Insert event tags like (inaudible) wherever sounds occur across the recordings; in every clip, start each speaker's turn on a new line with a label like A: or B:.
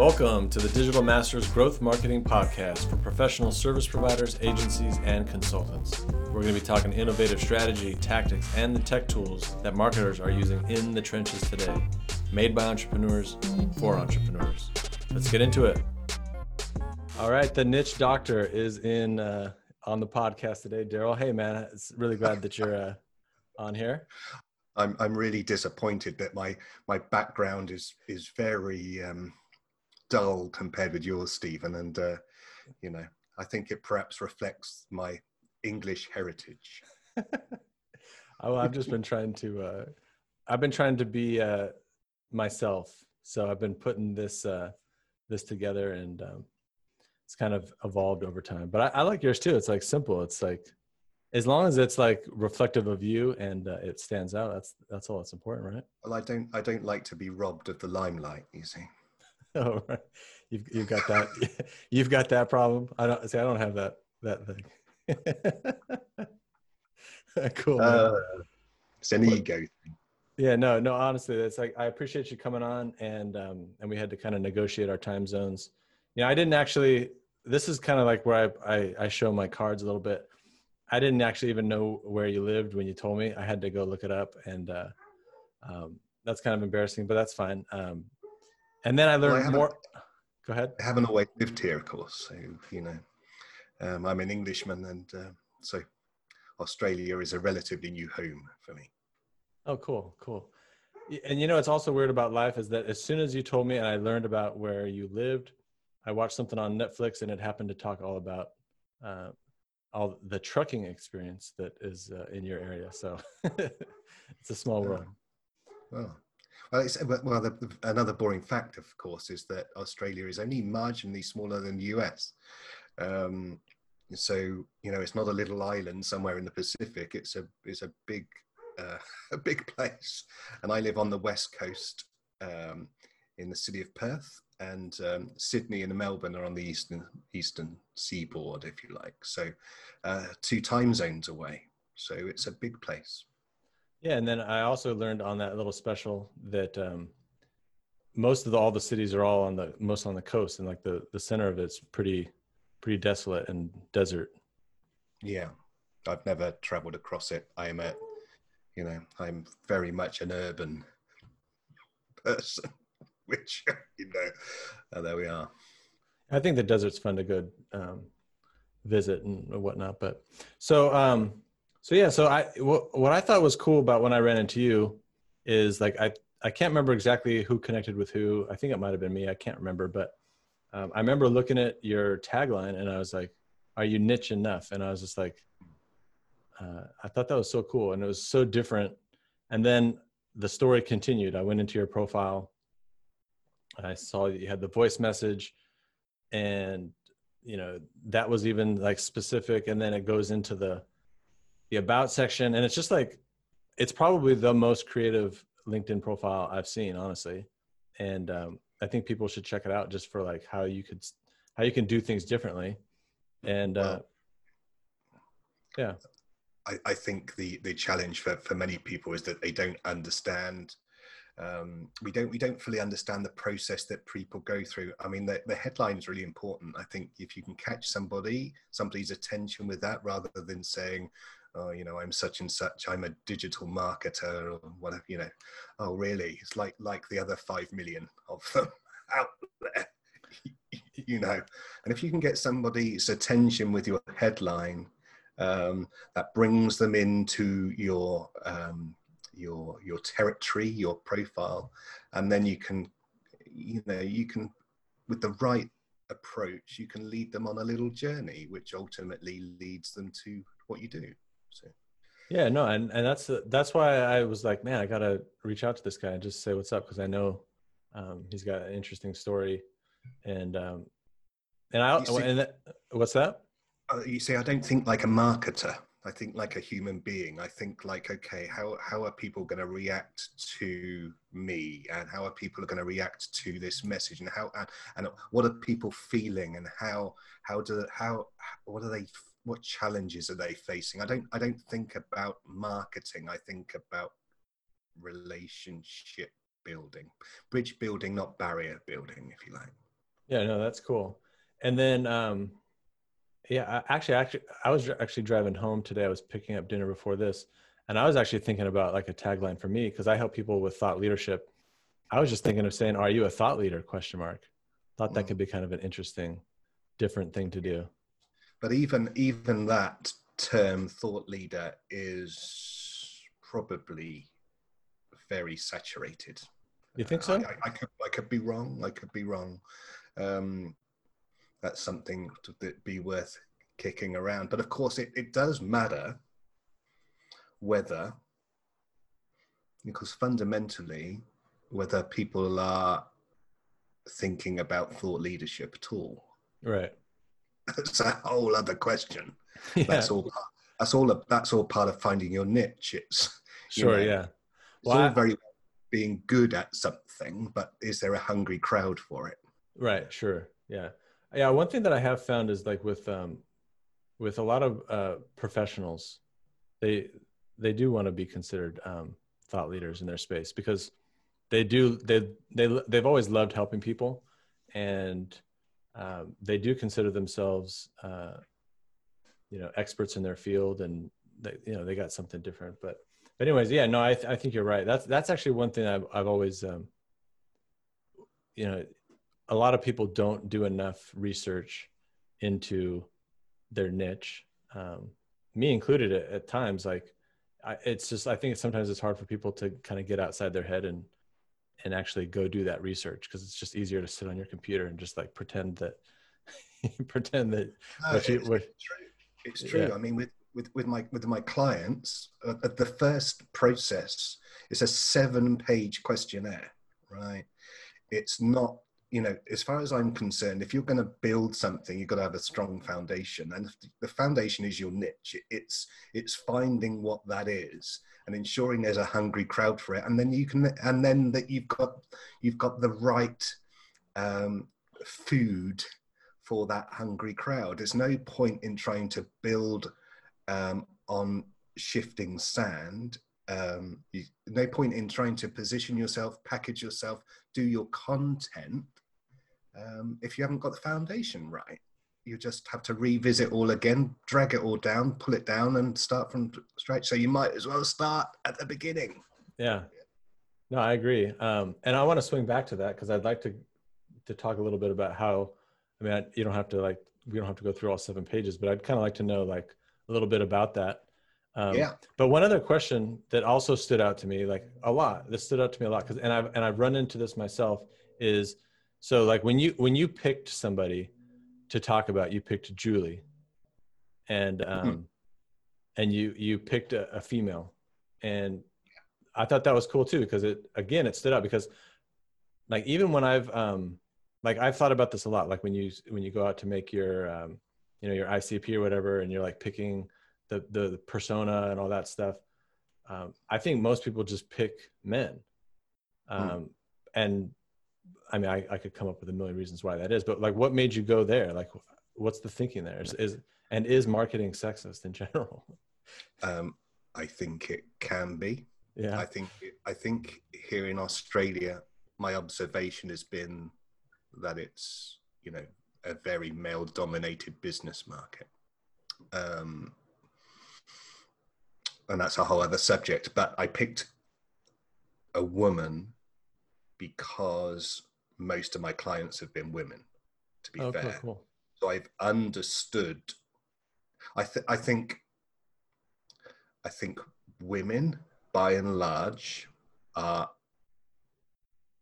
A: Welcome to the Digital Masters Growth Marketing Podcast for professional service providers, agencies, and consultants. We're going to be talking innovative strategy, tactics, and the tech tools that marketers are using in the trenches today, made by entrepreneurs for entrepreneurs. Let's get into it. All right, the niche doctor is in uh, on the podcast today. Daryl, hey man, it's really glad that you're uh, on here.
B: I'm I'm really disappointed that my my background is is very um, dull compared with yours, Stephen, and uh, you know I think it perhaps reflects my English heritage. (laughs)
A: oh, I've just been trying to uh, I've been trying to be uh, myself, so I've been putting this uh, this together, and um, it's kind of evolved over time. But I, I like yours too. It's like simple. It's like as long as it's like reflective of you and uh, it stands out that's that's all that's important right
B: well i don't i don't like to be robbed of the limelight you see (laughs)
A: oh right. You've, you've got that (laughs) you've got that problem? I don't see i don't have that that thing. (laughs) Cool uh,
B: it's an ego thing.
A: Yeah no no honestly it's like i appreciate you coming on and um and we had to kind of negotiate our time zones. You know i didn't actually this is kind of like where I, I i show my cards a little bit. I didn't actually even know where you lived when you told me. I had to go look it up, and uh, um, that's kind of embarrassing, but that's fine. Um, and then I learned well, I more. Go ahead.
B: I haven't always lived here, of course. So you know, um, I'm an Englishman, and uh, so Australia is a relatively new home for me.
A: Oh, cool, cool. And you know, it's also weird about life is that as soon as you told me and I learned about where you lived, I watched something on Netflix and it happened to talk all about uh, all the trucking experience that is uh, in your area. So (laughs) it's a small world.
B: Well, well, well the, another boring fact, of course, is that Australia is only marginally smaller than the US. Um, so you know, it's not a little island somewhere in the Pacific. It's a it's a big uh, (laughs) a big place, and I live on the west coast um, in the city of Perth, and um, Sydney and Melbourne are on the eastern eastern seaboard, if you like. So, uh, two time zones away. So it's a big place.
A: Yeah, and then I also learned on that little special that um, most of the, all the cities are all on the most on the coast, and like the the center of it's pretty pretty desolate and desert.
B: Yeah, I've never traveled across it. I am a, you know, I'm very much an urban person (laughs) which you know, uh, there we are.
A: I think the desert's fun to go um, visit and whatnot. But so, um, so yeah, so I what, what I thought was cool about when I ran into you is like I I can't remember exactly who connected with who. I think it might have been me. I can't remember, but um, I remember looking at your tagline and I was like, "Are you niche enough?" And I was just like, uh, I thought that was so cool and it was so different. And then the story continued. I went into your profile I saw that you had the voice message and you know that was even like specific and then it goes into the the about section and it's just like it's probably the most creative linkedin profile i've seen honestly and um, i think people should check it out just for like how you could how you can do things differently and uh, well, yeah
B: I, I think the the challenge for for many people is that they don't understand um, we don't we don't fully understand the process that people go through. I mean, the, the headline is really important. I think if you can catch somebody somebody's attention with that, rather than saying, "Oh, you know, I'm such and such. I'm a digital marketer," or whatever. You know, oh, really? It's like like the other five million of them (laughs) out there. (laughs) you know, and if you can get somebody's attention with your headline, um, that brings them into your um, your your territory, your profile, and then you can, you know, you can, with the right approach, you can lead them on a little journey, which ultimately leads them to what you do. So.
A: Yeah, no, and and that's that's why I was like, man, I gotta reach out to this guy and just say what's up because I know um, he's got an interesting story, and um, and I see, and that, what's that?
B: Uh, you see, I don't think like a marketer. I think like a human being. I think like, okay, how how are people going to react to me, and how are people going to react to this message, and how and, and what are people feeling, and how how do how what are they what challenges are they facing? I don't I don't think about marketing. I think about relationship building, bridge building, not barrier building, if you like.
A: Yeah, no, that's cool. And then, um, yeah, I, actually, actually, I was actually driving home today. I was picking up dinner before this, and I was actually thinking about like a tagline for me because I help people with thought leadership. I was just thinking of saying, "Are you a thought leader?" Question mark. Thought that mm. could be kind of an interesting, different thing to do.
B: But even even that term, thought leader, is probably very saturated.
A: You think so? I,
B: I, I, could, I could be wrong. I could be wrong. Um, that's something to be worth kicking around. But of course, it, it does matter whether, because fundamentally, whether people are thinking about thought leadership at all.
A: Right. (laughs)
B: That's a whole other question. (laughs) Yeah. That's all. That's all. That's all part of finding your niche. It's (laughs)
A: sure. know, yeah.
B: Well, it's all very being good at something, but is there a hungry crowd for it?
A: Right. Sure. Yeah. Yeah. One thing that I have found is like with um, with a lot of uh, professionals, they they do want to be considered um, thought leaders in their space because they do they they they've always loved helping people, and um, they do consider themselves uh, you know experts in their field, and they, you know they got something different, but but anyways, yeah, no, I, th- I think you're right. That's that's actually one thing I've I've always, um, you know, a lot of people don't do enough research into their niche, um, me included. At, at times, like I, it's just I think sometimes it's hard for people to kind of get outside their head and and actually go do that research because it's just easier to sit on your computer and just like pretend that (laughs) pretend that
B: no, what you, it's, what, true. It's true. Yeah. I mean, with with, with my with my clients uh, at the first process it's a seven page questionnaire right it's not you know as far as i'm concerned if you're going to build something you've got to have a strong foundation and the foundation is your niche it's it's finding what that is and ensuring there's a hungry crowd for it and then you can and then that you've got you've got the right um, food for that hungry crowd there's no point in trying to build um, on shifting sand. Um, you, no point in trying to position yourself, package yourself, do your content um, if you haven't got the foundation right. You just have to revisit all again, drag it all down, pull it down, and start from scratch. So you might as well start at the beginning.
A: Yeah. No, I agree. Um, and I want to swing back to that because I'd like to to talk a little bit about how. I mean, I, you don't have to like we don't have to go through all seven pages, but I'd kind of like to know like a little bit about that.
B: Um, yeah.
A: But one other question that also stood out to me, like a lot, this stood out to me a lot, because and I've and I've run into this myself, is so like when you when you picked somebody to talk about, you picked Julie, and um, mm-hmm. and you you picked a, a female, and I thought that was cool too because it again it stood out because like even when I've um like I've thought about this a lot like when you when you go out to make your um you know your ICP or whatever, and you're like picking the the, the persona and all that stuff. Um, I think most people just pick men, hmm. um, mm. and I mean I, I could come up with a million reasons why that is, but like what made you go there? Like what's the thinking there? Is, is and is marketing sexist in general? (laughs)
B: Um, I think it can be.
A: Yeah.
B: I think I think here in Australia, my observation has been that it's you know a very male dominated business market. Um, and that's a whole other subject. But I picked a woman because most of my clients have been women, to be fair. Cool. So I've understood. I, th- I think. I think women, by and large, are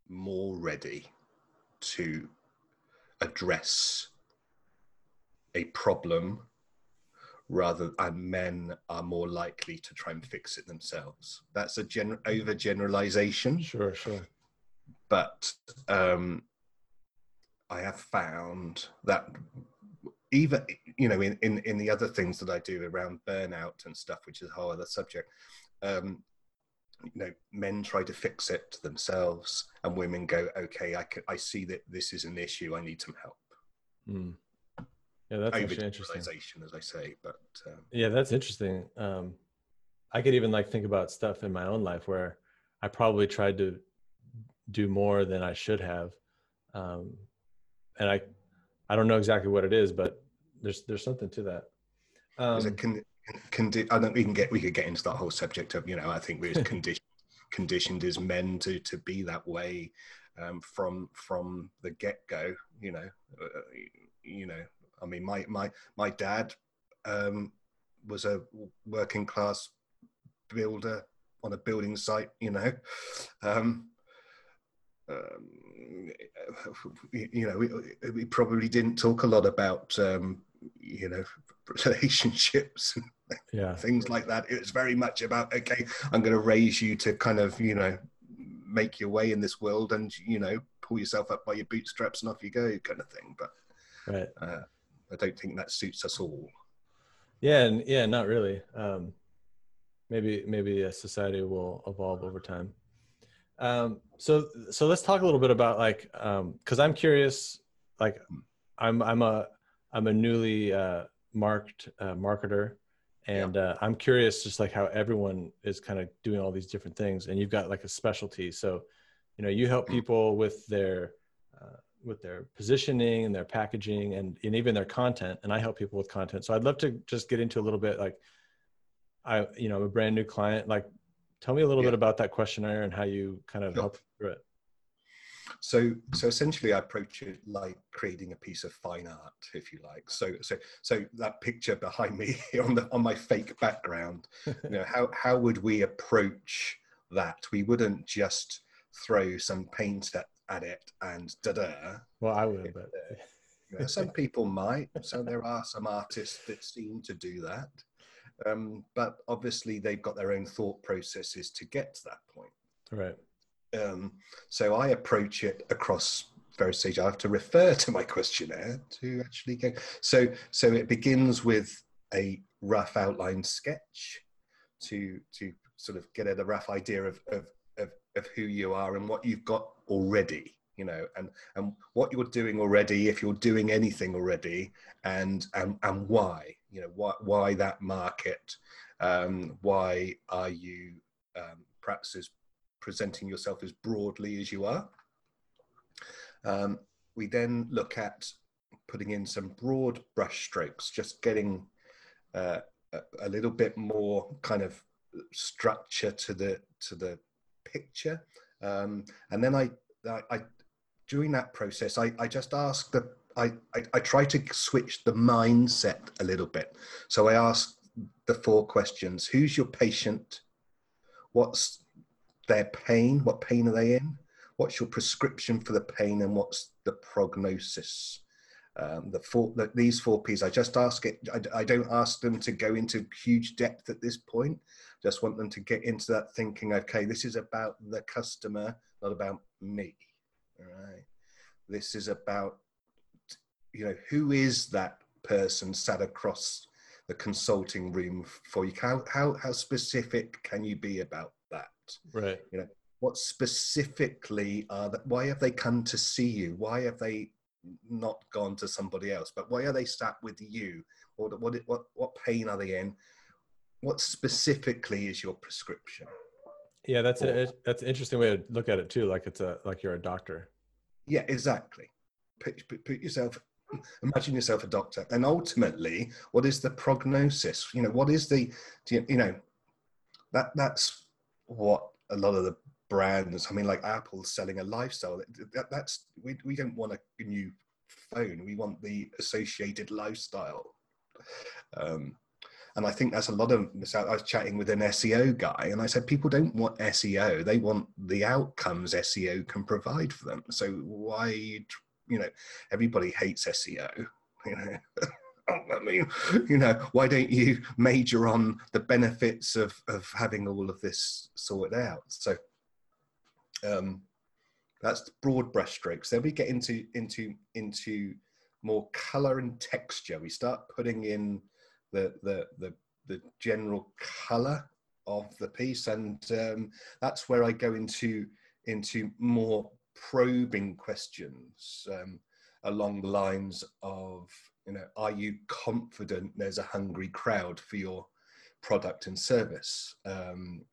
B: more ready to address a problem rather and men are more likely to try and fix it themselves that's a gen- mm-hmm. overgeneralization
A: sure sure
B: but um, i have found that even you know in, in in the other things that i do around burnout and stuff which is a whole other subject um, you know men try to fix it themselves and women go okay i can i see that this is an issue. I need some help.
A: Mm. yeah that's actually interesting.
B: as i say but um,
A: yeah that's interesting. Um, i could even like think about stuff in my own life where i probably tried to do more than i should have um, and I, I don't know exactly what it is, but there's there's something to that.
B: Um, con- condi- I don't we can get we could get into that whole subject of you know I think we're (laughs) conditioned conditioned as men to to be that way um, from from the get go. You know, uh, you know. I mean, my my my dad um, was a working class builder on a building site. You know. Um, um, you know, we, we, probably didn't talk a lot about, um, you know, relationships and yeah. things like that. It was very much about, okay, I'm going to raise you to kind of, you know, make your way in this world and, you know, pull yourself up by your bootstraps and off you go kind of thing. But right. Uh, I don't think that suits us all.
A: Yeah. And yeah, not really. Um, maybe, maybe a society will evolve over time. Um, so, so let's talk a little bit about like, um, cause I'm curious, like I'm, I'm a, I'm a newly, uh, marked, uh, marketer and, yeah. uh, I'm curious just like how everyone is kind of doing all these different things and you've got like a specialty. So, you know, you help mm. people with their, uh, with their positioning and their packaging and, and even their content. And I help people with content. So I'd love to just get into a little bit like, I, you know, I'm a brand new client. Like, Tell me a little yeah. bit about that questionnaire and how you kind of sure. help through it.
B: So, so essentially, I approach it like creating a piece of fine art, if you like. So, so, so that picture behind me (laughs) on the on my fake background, you know, (laughs) how how would we approach that? We wouldn't just throw some paint at, at it and da da.
A: Well, I would, but uh,
B: you know, some people might. So there are some artists that seem to do that. Um, but obviously, they've got their own thought processes to get to that point.
A: Right.
B: Um, so I approach it across various stages. I have to refer to my questionnaire to actually go. So, so it begins with a rough outline sketch to to sort of get a rough idea of, of of, of who you are and what you've got already you know and and what you're doing already if you're doing anything already and and, and why you know why why that market um, why are you um, perhaps as presenting yourself as broadly as you are? Um, we then look at putting in some broad brush strokes just getting uh, a, a little bit more kind of structure to the to the picture. Um, and then I, I, I during that process, I, I just ask the I, I, I try to switch the mindset a little bit. So I ask the four questions: Who's your patient? What's their pain? What pain are they in? What's your prescription for the pain, and what's the prognosis? Um, the four, the, these four P's. I just ask it. I, I don't ask them to go into huge depth at this point. Just want them to get into that thinking. Okay, this is about the customer, not about me. Right. This is about, you know, who is that person sat across the consulting room for you? How, how, how specific can you be about that?
A: Right.
B: You know, what specifically are that? Why have they come to see you? Why have they not gone to somebody else? But why are they sat with you? Or what, what, what pain are they in? What specifically is your prescription?
A: Yeah, that's a that's an interesting way to look at it too. Like it's a like you're a doctor.
B: Yeah, exactly. Put, put, put yourself, imagine yourself a doctor, and ultimately, what is the prognosis? You know, what is the, you, you know, that that's what a lot of the brands. I mean, like Apple selling a lifestyle. That, that's we we don't want a new phone. We want the associated lifestyle. Um, and I think that's a lot of. I was chatting with an SEO guy, and I said people don't want SEO; they want the outcomes SEO can provide for them. So why, you know, everybody hates SEO. You know, (laughs) I mean, you know, why don't you major on the benefits of of having all of this sorted out? So. Um, that's broad brushstrokes. Then we get into into into more color and texture. We start putting in the the the, the general color of the piece, and um, that's where I go into into more probing questions um, along the lines of you know are you confident there's a hungry crowd for your product and service? Um,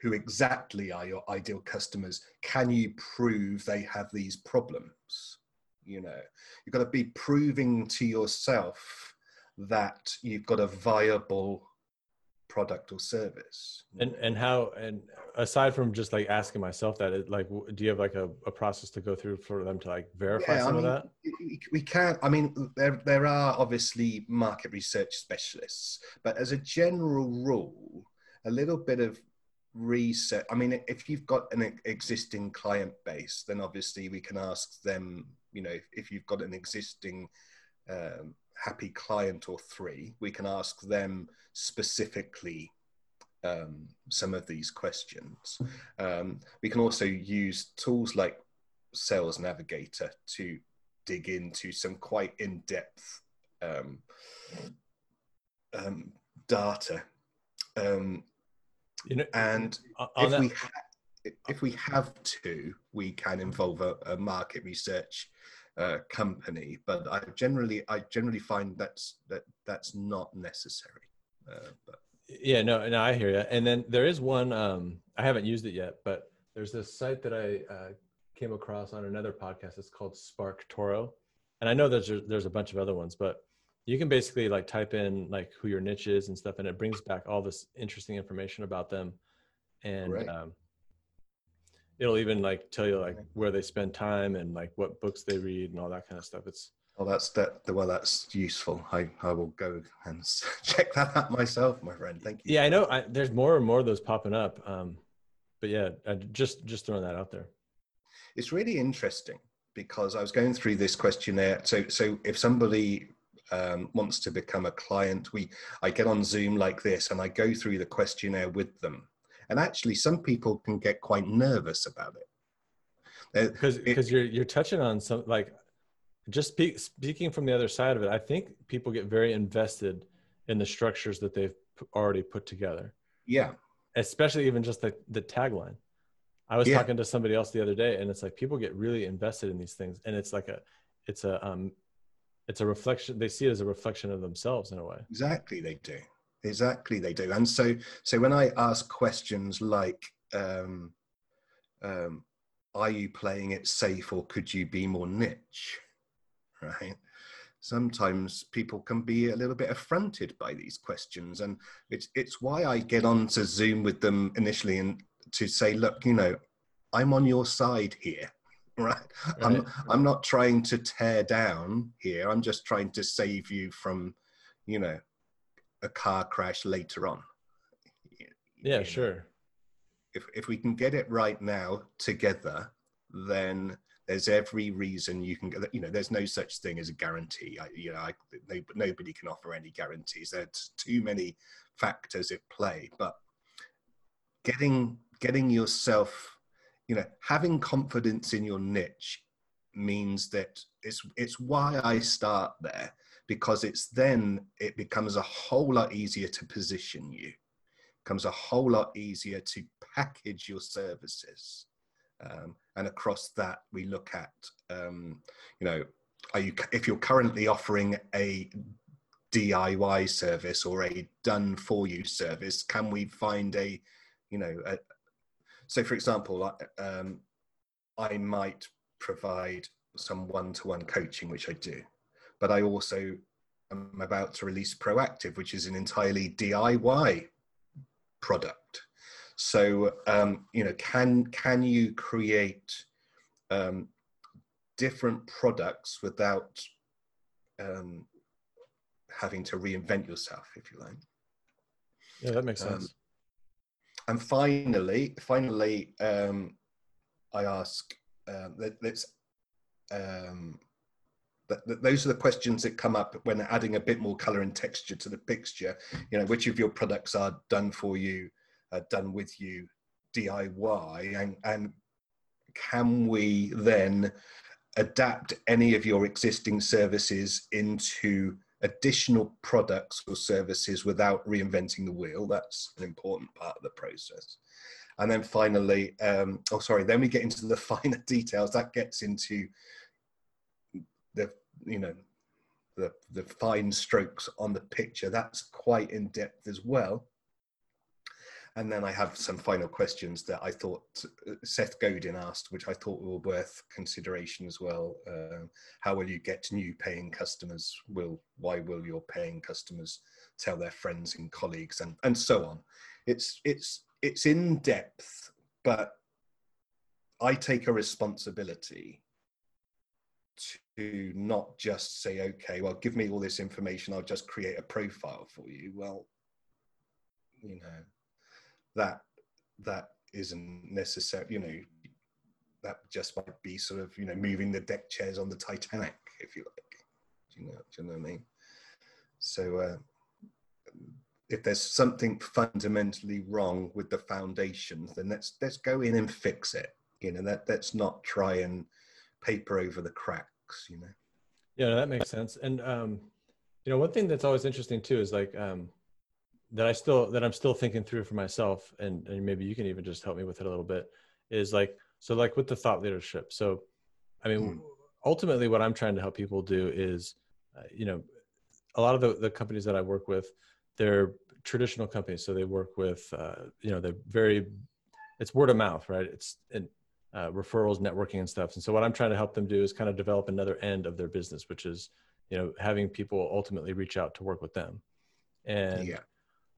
B: who exactly are your ideal customers? Can you prove they have these problems? You know you've got to be proving to yourself that you've got a viable product or service.
A: And and how and aside from just like asking myself that it, like do you have like a, a process to go through for them to like verify yeah, some I mean, of that?
B: we can't i mean there there are obviously market research specialists but as a general rule a little bit of research i mean if you've got an existing client base then obviously we can ask them you know if, if you've got an existing um, happy client or three, we can ask them specifically um, some of these questions. Um, we can also use tools like Sales Navigator to dig into some quite in depth um, um, data. Um, you know, and if that- we ha- if we have to, we can involve a, a market research uh, company, but I generally I generally find that's that that's not necessary. Uh, but
A: yeah, no, no, I hear you. And then there is one um, I haven't used it yet, but there's this site that I uh, came across on another podcast. It's called SparkToro, and I know there's there's a bunch of other ones, but you can basically like type in like who your niche is and stuff, and it brings back all this interesting information about them. And um, it'll even like tell you like where they spend time and like what books they read and all that kind of stuff. It's
B: well, that's that. Well, that's useful. I I will go and (laughs) check that out myself, my friend. Thank you.
A: Yeah, I know. I, there's more and more of those popping up. Um, but yeah, I just just throwing that out there.
B: It's really interesting because I was going through this questionnaire. So so if somebody um, wants to become a client, we I get on Zoom like this and I go through the questionnaire with them and actually some people can get quite nervous about
A: it. Because because you're you're touching on some like just speak, speaking from the other side of it i think people get very invested in the structures that they've already put together.
B: Yeah.
A: Especially even just the, the tagline. I was yeah. talking to somebody else the other day and it's like people get really invested in these things and it's like a it's a um it's a reflection they see it as a reflection of themselves in a way.
B: Exactly they do exactly they do. And so so when i ask questions like um, um, are you playing it safe or could you be more niche? (laughs) Right? Sometimes people can be a little bit affronted by these questions and it's it's why i get on to zoom with them initially and to say look you know i'm on your side here. (laughs) Right, right. i'm i'm not trying to tear down here. I'm just trying to save you from you know a car crash later on.
A: Yeah, sure.
B: If if we can get it right now together, then there's every reason you can you know there's no such thing as a guarantee I, you know I, no, nobody can offer any guarantees there's too many factors at play but getting getting yourself you know having confidence in your niche means that it's it's why i start there because it's then it becomes a whole lot easier to position you becomes a whole lot easier to package your services. Um, and across that we look at um, you know are you if you're currently offering a diy service or a done for you service can we find a you know a, so for example um, i might provide some one-to-one coaching which i do but I also am about to release Proactive, which is an entirely DIY product. So um, you know, can can you create um, different products without um, having to reinvent yourself, if you like?
A: Yeah, that makes sense. Um,
B: and finally, finally, um, I ask. Uh, let, us um, those are the questions that come up when adding a bit more color and texture to the picture. You know, which of your products are done for you, uh, done with you, DIY, and, and can we then adapt any of your existing services into additional products or services without reinventing the wheel? That's an important part of the process. And then finally, um, oh, sorry, then we get into the (laughs) finer details. That gets into you know the the fine strokes on the picture that's quite in depth as well and then I have some final questions that I thought uh, Seth Godin asked, which I thought were worth consideration as well. Uh, how will you get new paying customers? Will why will your paying customers tell their friends and colleagues, and and so on? It's it's it's in depth, but I take a responsibility to not just say, okay, well, give me all this information, I'll just create a profile for you. Well, you know that that isn't necessary you know that just might be sort of you know moving the deck chairs on the titanic if you like. Do you know do you know what i mean? So uh, if there's something fundamentally wrong with the foundations then let's let's go in and fix it. You know that let's not try and paper over the cracks you know
A: yeah that makes sense and um you know one thing that's always interesting too is like um that I still that I'm still thinking through for myself, and, and maybe you can even just help me with it a little bit, is like so like with the thought leadership. So, I mean, mm. ultimately, what I'm trying to help people do is, uh, you know, a lot of the, the companies that I work with, they're traditional companies, so they work with, uh, you know, they're very, it's word of mouth, right? It's and uh, referrals, networking, and stuff. And so, what I'm trying to help them do is kind of develop another end of their business, which is, you know, having people ultimately reach out to work with them. And yeah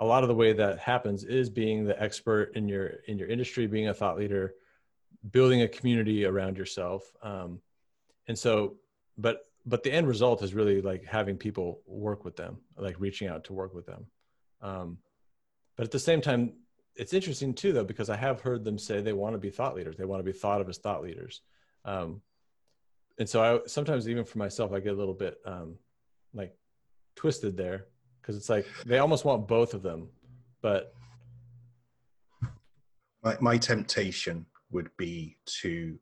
A: a lot of the way that happens is being the expert in your in your industry being a thought leader building a community around yourself um, and so but but the end result is really like having people work with them like reaching out to work with them um, but at the same time it's interesting too though because i have heard them say they want to be thought leaders they want to be thought of as thought leaders. Um, and so i sometimes even for myself i get a little bit um, like twisted there because it's like they almost want both of them, but
B: my, my temptation would be to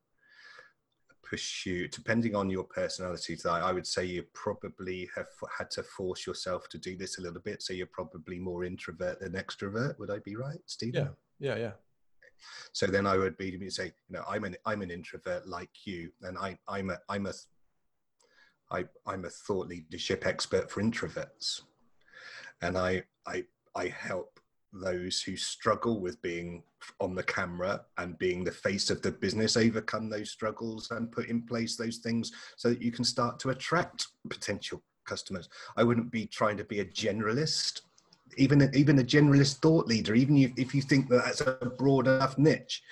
B: pursue, depending on your personality, type, I would say you probably have had to force yourself to do this a little bit. So you're probably more introvert than extrovert. Would I be right, Stephen?
A: Yeah, yeah, yeah.
B: So then I would be to me say, you know, I'm an I'm an introvert like you, and I I'm a I'm a I, I'm a thought leadership expert for introverts and I I I help those who struggle with being on the camera and being the face of the business overcome those struggles and put in place those things so that you can start to attract potential customers. I wouldn't be trying to be a generalist even even a generalist thought leader even if you think that that's a broad enough niche.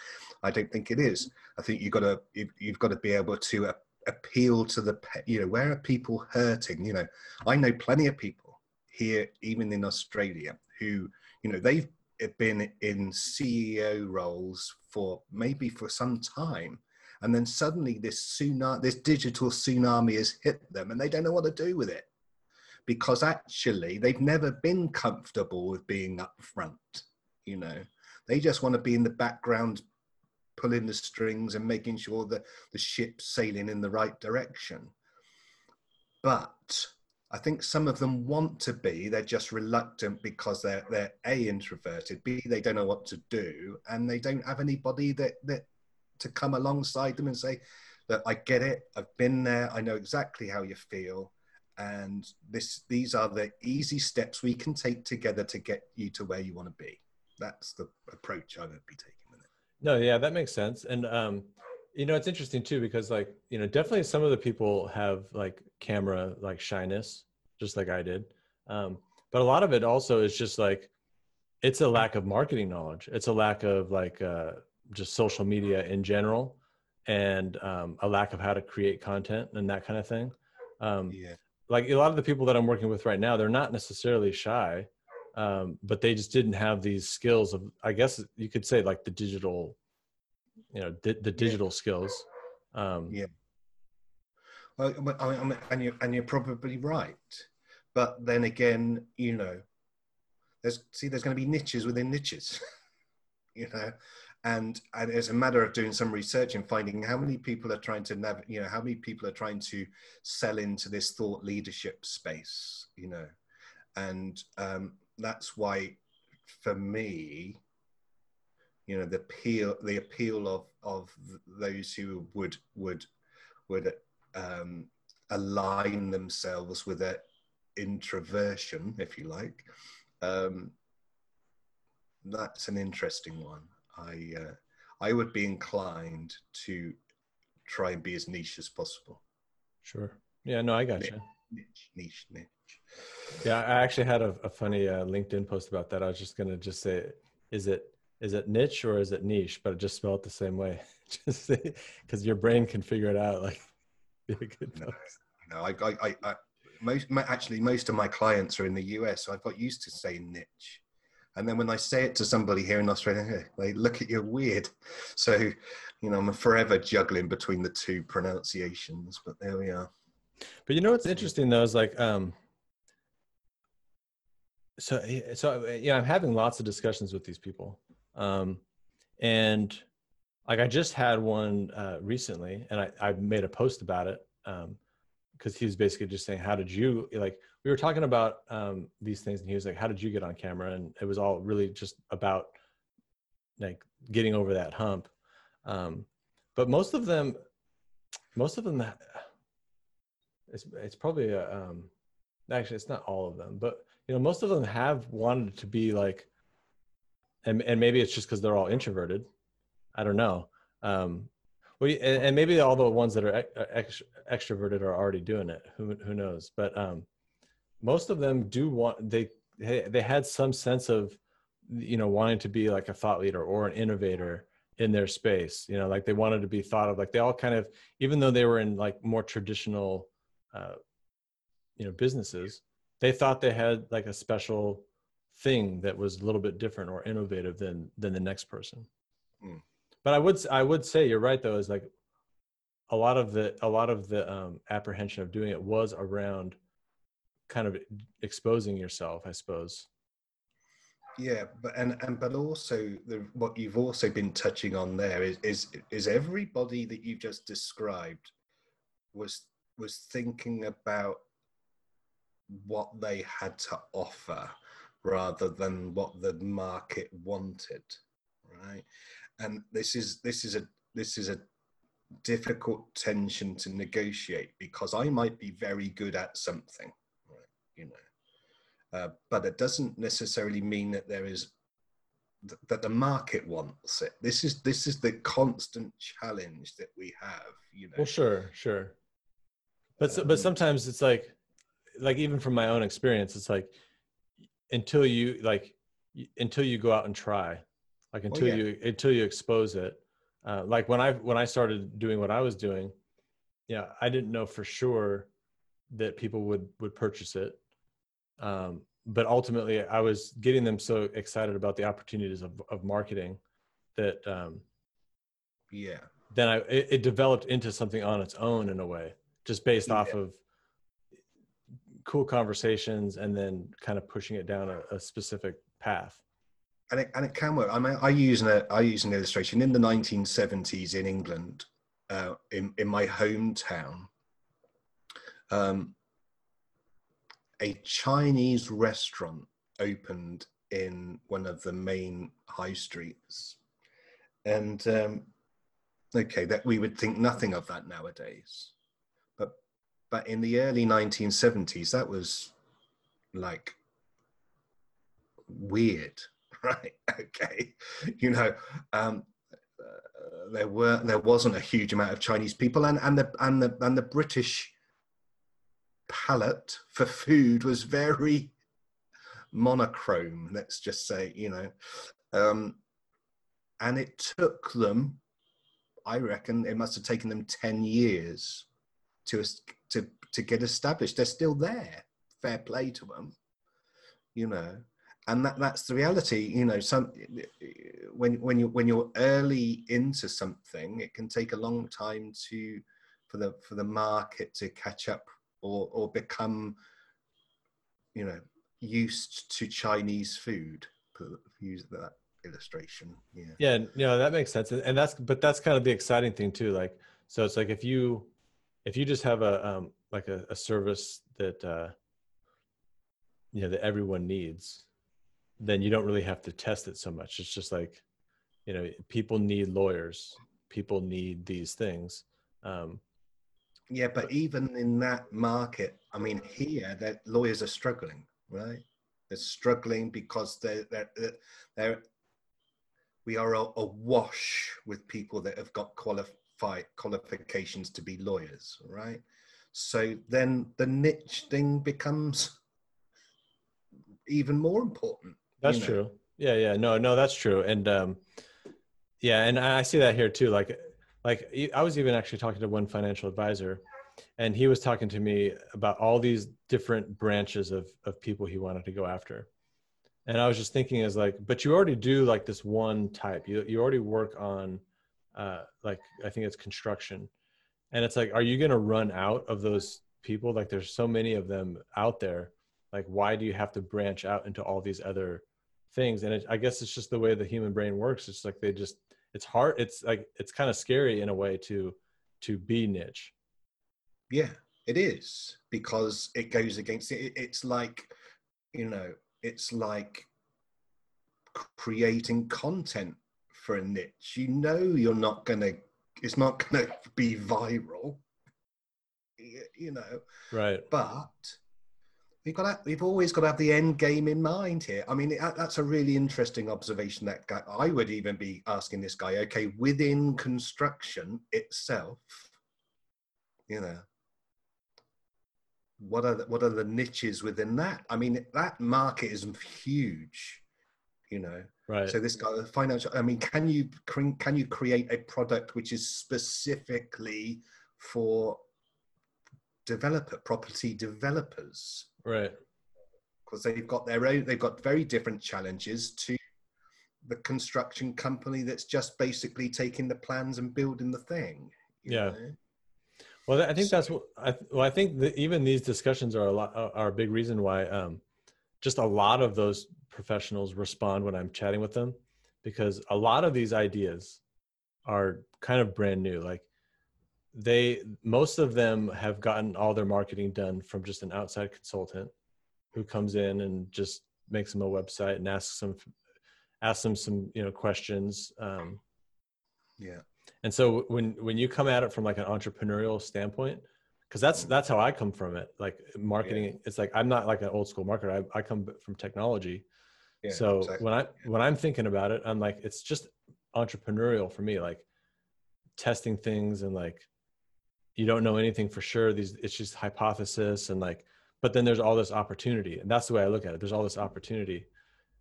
B: I don't think it is. I think you've got to you've got to be able to appeal to the you know where are people hurting? You know i know plenty of people here, even in Australia, who, you know, they've been in CEO roles for maybe for some time. And then suddenly this tsunami, this digital tsunami has hit them and they don't know what to do with it because actually they've never been comfortable with being up front. You know, they just want to be in the background, pulling the strings and making sure that the ship's sailing in the right direction. But I think some of them want to be, they're just reluctant because they're they're a introverted, b they don't know what to do, and they don't have anybody that that to come alongside them and say that I get it, I've been there, I know exactly how you feel, and this these are the easy steps we can take together to get you to where you want to be. That's the approach I would be taking with it.
A: No, yeah, that makes sense, and um, you know it's interesting too because like you know definitely some of the people have like camera like shyness just like i did. Um, but a lot of it also is just like it's a lack of marketing knowledge. It's a lack of like uh, just social media in general and um, a lack of how to create content and that kind of thing. Um, yeah. like a lot of the people that i'm working with right now they're not necessarily shy um, but they just didn't have these skills of i guess you could say like the digital you know di- the digital yeah. skills um
B: yeah well, I mean, and you and you're probably right but then again you know there's see there's going to be niches within niches (laughs) you know and and it's a matter of doing some research and finding how many people are trying to nav- you know how many people are trying to sell into this thought leadership space you know and um, that's why for me you know the appeal the appeal of of those who would would would um, align themselves with an introversion if you like um, that's an interesting one. I uh, I would be inclined to try and be as niche as possible.
A: Sure. Yeah. No, I got
B: niche,
A: you.
B: Niche, niche, niche.
A: Yeah, I actually had a, a funny uh, LinkedIn post about that. I was just gonna just say, is it is it niche or is it niche? But it just spell it the same way, (laughs) just because your brain can figure it out. Like, (laughs) be a good
B: no, no, I, I, I, I most actually most of my clients are in the US, so I've got used to saying niche. And then when I say it to somebody here in Australia, (laughs) they look at you weird. So, you know, I'm forever juggling between the two pronunciations, but there we are.
A: But you know what's interesting though is like, um, so so yeah, I'm having lots of discussions with these people, um, and like I just had one uh, recently, and I I made a post about it. Um, because he was basically just saying, "How did you like?" We were talking about um, these things, and he was like, "How did you get on camera?" And it was all really just about like getting over that hump. Um, but most of them, most of them, it's it's probably a, um, actually it's not all of them, but you know, most of them have wanted to be like, and and maybe it's just because they're all introverted. I don't know. Um, well, and, and maybe all the ones that are ex, extroverted are already doing it. Who who knows? But um, most of them do want they they had some sense of you know wanting to be like a thought leader or an innovator in their space. You know, like they wanted to be thought of like they all kind of even though they were in like more traditional uh, you know businesses, they thought they had like a special thing that was a little bit different or innovative than than the next person. Mm but I would I would say you're right though is like a lot of the a lot of the um, apprehension of doing it was around kind of exposing yourself, I suppose.
B: Yeah, but and and but also the, what you've also been touching on there is is is everybody that you've just described was was thinking about what they had to offer rather than what the market wanted, right? and this is this is a this is a difficult tension to negotiate because I might be very good at something, right, you know, uh, but it doesn't necessarily mean that there is th- that the market wants it. This is this is the constant challenge that we have, you know.
A: Well, sure, sure, but um, but sometimes it's like like even from my own experience, it's like until you like until you go out and try like oh, until oh, yeah. you until you expose it uh, like when i when i started doing what i was doing yeah i didn't know for sure that people would would purchase it um, but ultimately i was getting them so excited about the opportunities of, of marketing that um,
B: yeah
A: then i it, it, developed into something on its own in a way just based yeah. off of cool conversations and then kind of pushing it down a, a specific path
B: and it, and it can work. I mean, I use an I use an illustration in the 1970s in England, uh, in in my hometown. Um, a Chinese restaurant opened in one of the main high streets, and um, okay, that we would think nothing of that nowadays, but in the early 1970s, that was like weird (laughs) right? Okay you know um, uh, there were there wasn't a huge amount of chinese people and and the and the and the british palate for food was very monochrome let's just say you know. Um, and it took them i reckon it must have taken them 10 years to to to get established they're still there. Fair play to them you know. And that that's the reality you know some when when you when you're early into something it can take a long time to for the for the market to catch up or or become you know used to chinese food use that illustration yeah.
A: Yeah you know that makes sense. And that's but that's kind of the exciting thing too like so it's like if you if you just have a um like a, a service that uh you know that everyone needs then you don't really have to test it so much. It's just like, you know, people need lawyers, people need these things. Um,
B: yeah, but even in that market, I mean, here that lawyers are struggling, right? They're struggling because they're they're they're we are awash with people that have got qualified qualifications to be lawyers, right? So then the niche thing becomes even more important.
A: That's you know? true. Yeah, yeah, no, no, that's true. And um, yeah, and I see that here too. Like, like I was even actually talking to one financial advisor, and he was talking to me about all these different branches of of people he wanted to go after and i was just thinking is like but you already do like this one type you, you already work on uh like i think it's construction. And it's like are you going to run out of those people? Like there's so many of them out there. Like why do you have to branch out into all these other things? And it, i guess it's just the way the human brain works. It's like they just it's hard it's like it's kind of scary in a way to to be niche.
B: Yeah it is because it goes against it it's like you know it's like creating content for a niche. You know, you're not going to, it's not going to be viral, you know.
A: Right.
B: But we've got to, we've always got to have the end game in mind here. I mean, that's a really interesting observation that guy, I would even be asking this guy, okay, within construction itself, you know, what are the, what are the niches within that? I mean, that market is huge, you know.
A: Right.
B: So this guy, financial. I mean, can you can you create a product which is specifically for developer property developers?
A: Right.
B: Because they've got their own. They've got very different challenges to the construction company that's just basically taking the plans and building the thing.
A: Yeah. Know? Well, I think that's what I, well, I think that even these discussions are a lot, are a big reason why um, just a lot of those professionals respond when I'm chatting with them because a lot of these ideas are kind of brand new. Like they, most of them have gotten all their marketing done from just an outside consultant who comes in and just makes them a website and asks them, asks them some, you know, questions. Um,
B: yeah
A: and so when when you come at it from like an entrepreneurial standpoint because that's mm. that's how i come from it like marketing yeah. it's like i'm not like an old school marketer i, I come from technology yeah, so exactly. when i when i'm thinking about it i'm like it's just entrepreneurial for me like testing things and like you don't know anything for sure. These it's just hypothesis and like but then there's all this opportunity and that's the way i look at it. There's all this opportunity.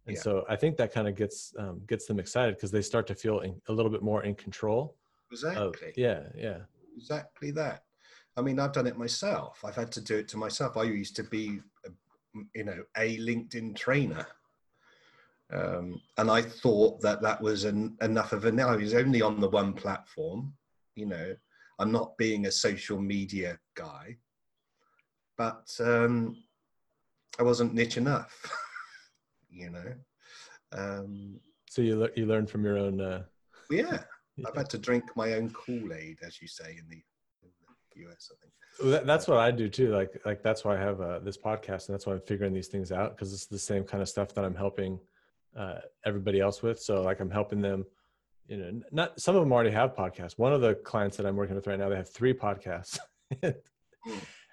A: And yeah. so i think that kind of gets um, gets them excited because they start to feel in, a little bit more in control
B: exactly.
A: of, yeah yeah.
B: Exactly that. I mean i've done it myself. I've had to do it to myself. I used to be a, you know a linkedin trainer um, and i thought that that was an, enough of a now i was only on the one platform you know i'm not being a social media guy but um, i wasn't niche enough (laughs) you know. Um,
A: so you le- you learn from your own. Uh...
B: Yeah, (laughs) I've had to drink my own Kool Aid, as you say in the, in the US. I think.
A: Well, that, that's what I do too. Like like that's why I have uh, this podcast, and that's why I'm figuring these things out because it's the same kind of stuff that I'm helping uh, everybody else with. So like I'm helping them. You know, not some of them already have podcasts. One of the clients that I'm working with right now, they have three podcasts. (laughs)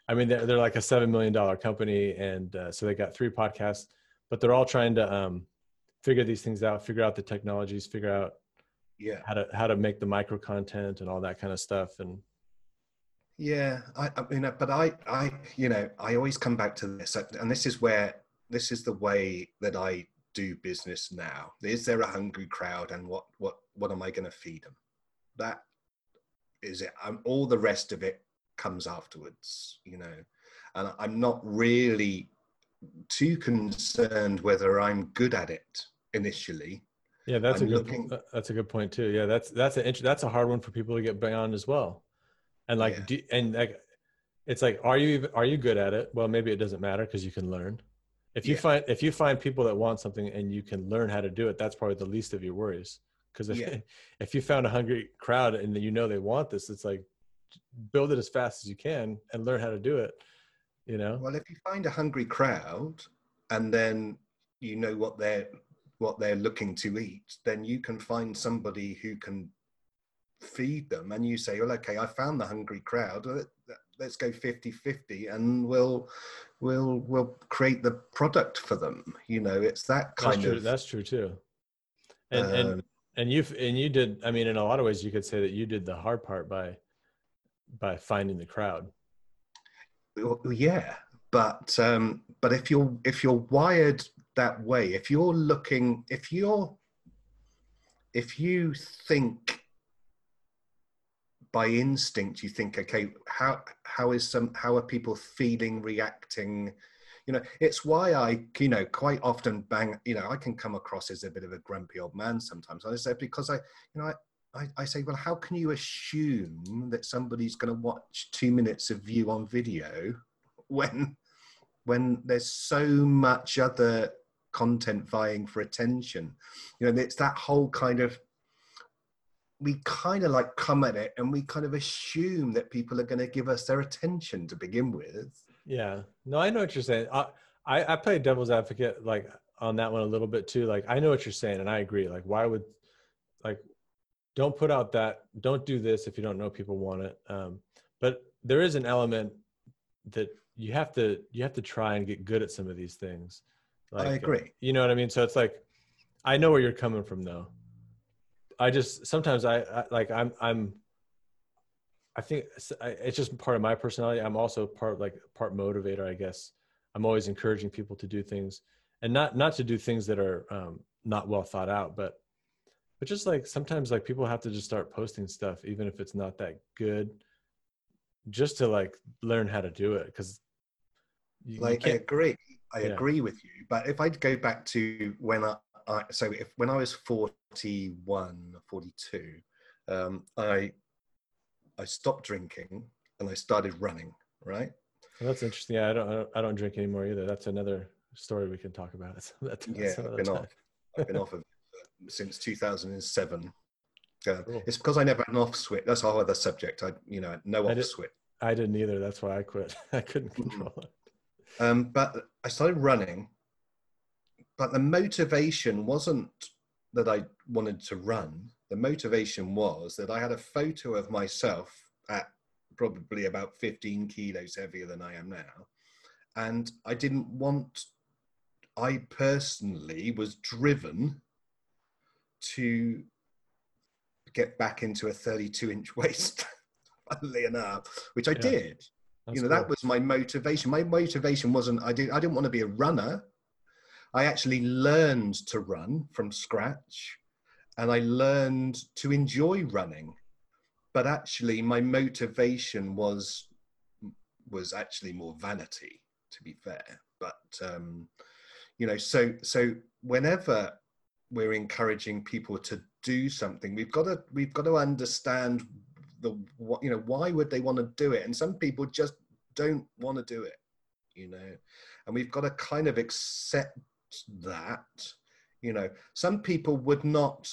A: I mean, they're, they're like a seven million dollar company, and uh, so they got three podcasts but they're all trying to um, figure these things out, figure out the technologies, figure out
B: yeah
A: how to how to make the micro content and all that kind of stuff. And
B: yeah, I, I mean, but I I you know I always come back to this, and this is where this is the way that I do business now. Is there a hungry crowd, and what what what am I going to feed them? That is it. I'm, all the rest of it comes afterwards, you know. And I'm not really too concerned whether I'm good at it initially.
A: Yeah, that's I'm a good looking... Uh, that's a good point too. Yeah, that's that's a that's a hard one for people to get beyond as well. And like yeah. do, and like it's like are you are you good at it? Well, maybe it doesn't matter because you can learn. If you yeah. find if you find people that want something and you can learn how to do it, that's probably the least of your worries. Because if yeah. (laughs) if you found a hungry crowd and you know they want this, it's like build it as fast as you can and learn how to do it you know
B: well if you find a hungry crowd and then you know what they're what they're looking to eat then you can find somebody who can feed them and you say well okay i found the hungry crowd. Let's go 50 50 and we'll we'll we'll create the product for them. You know it's that kind
A: that's true,
B: of
A: that's true too. And, um, and and you and you did i mean in a lot of ways you could say that you did the hard part by by finding the crowd.
B: Yeah, but um, but if you're if you're wired that way, if you're looking, if you're if you think by instinct, you think, okay, how how is some how are people feeling, reacting? You know, it's why I, you know, quite often bang, you know, I can come across as a bit of a grumpy old man sometimes. I say because I, you know, I, I, I say, well, how can you assume that somebody's going to watch two minutes of you on video when when there's so much other content vying for attention? You know, it's that whole kind of we kind of like come at it and we kind of assume that people are going to give us their attention to begin with.
A: Yeah. No, I know what you're saying. I, I, I play devil's advocate like on that one a little bit too. Like I know what you're saying and I agree. Like why would like don't put out that don't do this if you don't know people want it. Um, but there is an element that you have to you have to try and get good at some of these things. Like,
B: I agree.
A: You know what I mean? So it's like I know where you're coming from though. I just sometimes I, I like I'm I'm I think it's, I- it's just part of my personality. I'm also part like part motivator, I guess. I'm always encouraging people to do things and not not to do things that are um, not well thought out, but but just like sometimes like people have to just start posting stuff even if it's not that good, just to like learn how to do it because
B: like I agree. I
A: Yeah.
B: agree with you. But if I go back to when I, I so if when I was 41, 42, um, I I stopped drinking and I started running. Right.
A: Well, that's interesting. Yeah, I don't I don't- I don't drink anymore either. That's another story we can talk about. (laughs) That's, that's
B: Yeah, I've been
A: time.
B: off. I've been off of since 2007. Uh,
A: Cool.
B: It's because I never had an off switch. That's a whole other subject. I, you know, no
A: I
B: off
A: did-
B: switch.
A: I didn't either. That's why I quit. (laughs) I couldn't
B: Mhm.
A: control it.
B: Um, but I started running, but the motivation wasn't that I wanted to run. The motivation was that I had a photo of myself at probably about 15 kilos heavier than I am now. And I didn't want, I personally was driven to get back into a 32 inch (laughs) waist, funnily enough, which I
A: Yeah.
B: did
A: That's
B: you know
A: cool.
B: that was my motivation my motivation wasn't i didn't i didn't want to be a runner i actually learned to run from scratch and i learned to enjoy running. But actually my motivation was was actually more vanity to be fair. But um you know so so whenever we're encouraging people to do something we've got to we've got to understand the what you know why would they want to do it? And some people just don't want to do it you know? And we've got to kind of accept that you know some people would not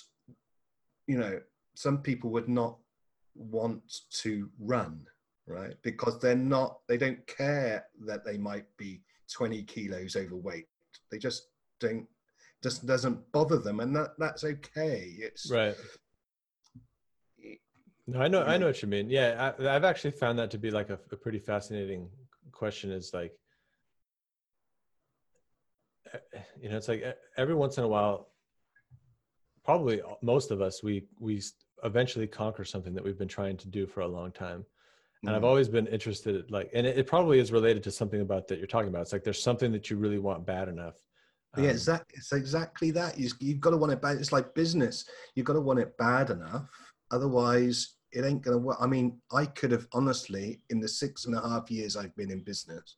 B: you know some people would not want to run right because they're not they don't care that they might be 20 kilos overweight they just don't just doesn't bother them and that that's okay it's
A: right. No, I know, I know what you mean. Yeah, I, I've actually found that to be like a, a pretty fascinating question. Is like, you know, it's like every once in a while, probably most of us, we we eventually conquer something that we've been trying to do for a long time. And I've
B: Mhm.
A: always been interested, like, and it, it probably is related to something about that you're talking about. It's like there's something that you really want bad enough.
B: yeah,
A: Um,
B: exactly. It's exactly that. You, you've got to want it bad. It's like business. You've got to want it bad enough. Otherwise, it ain't going to work. I mean, I could have honestly, in the six and a half years I've been in business,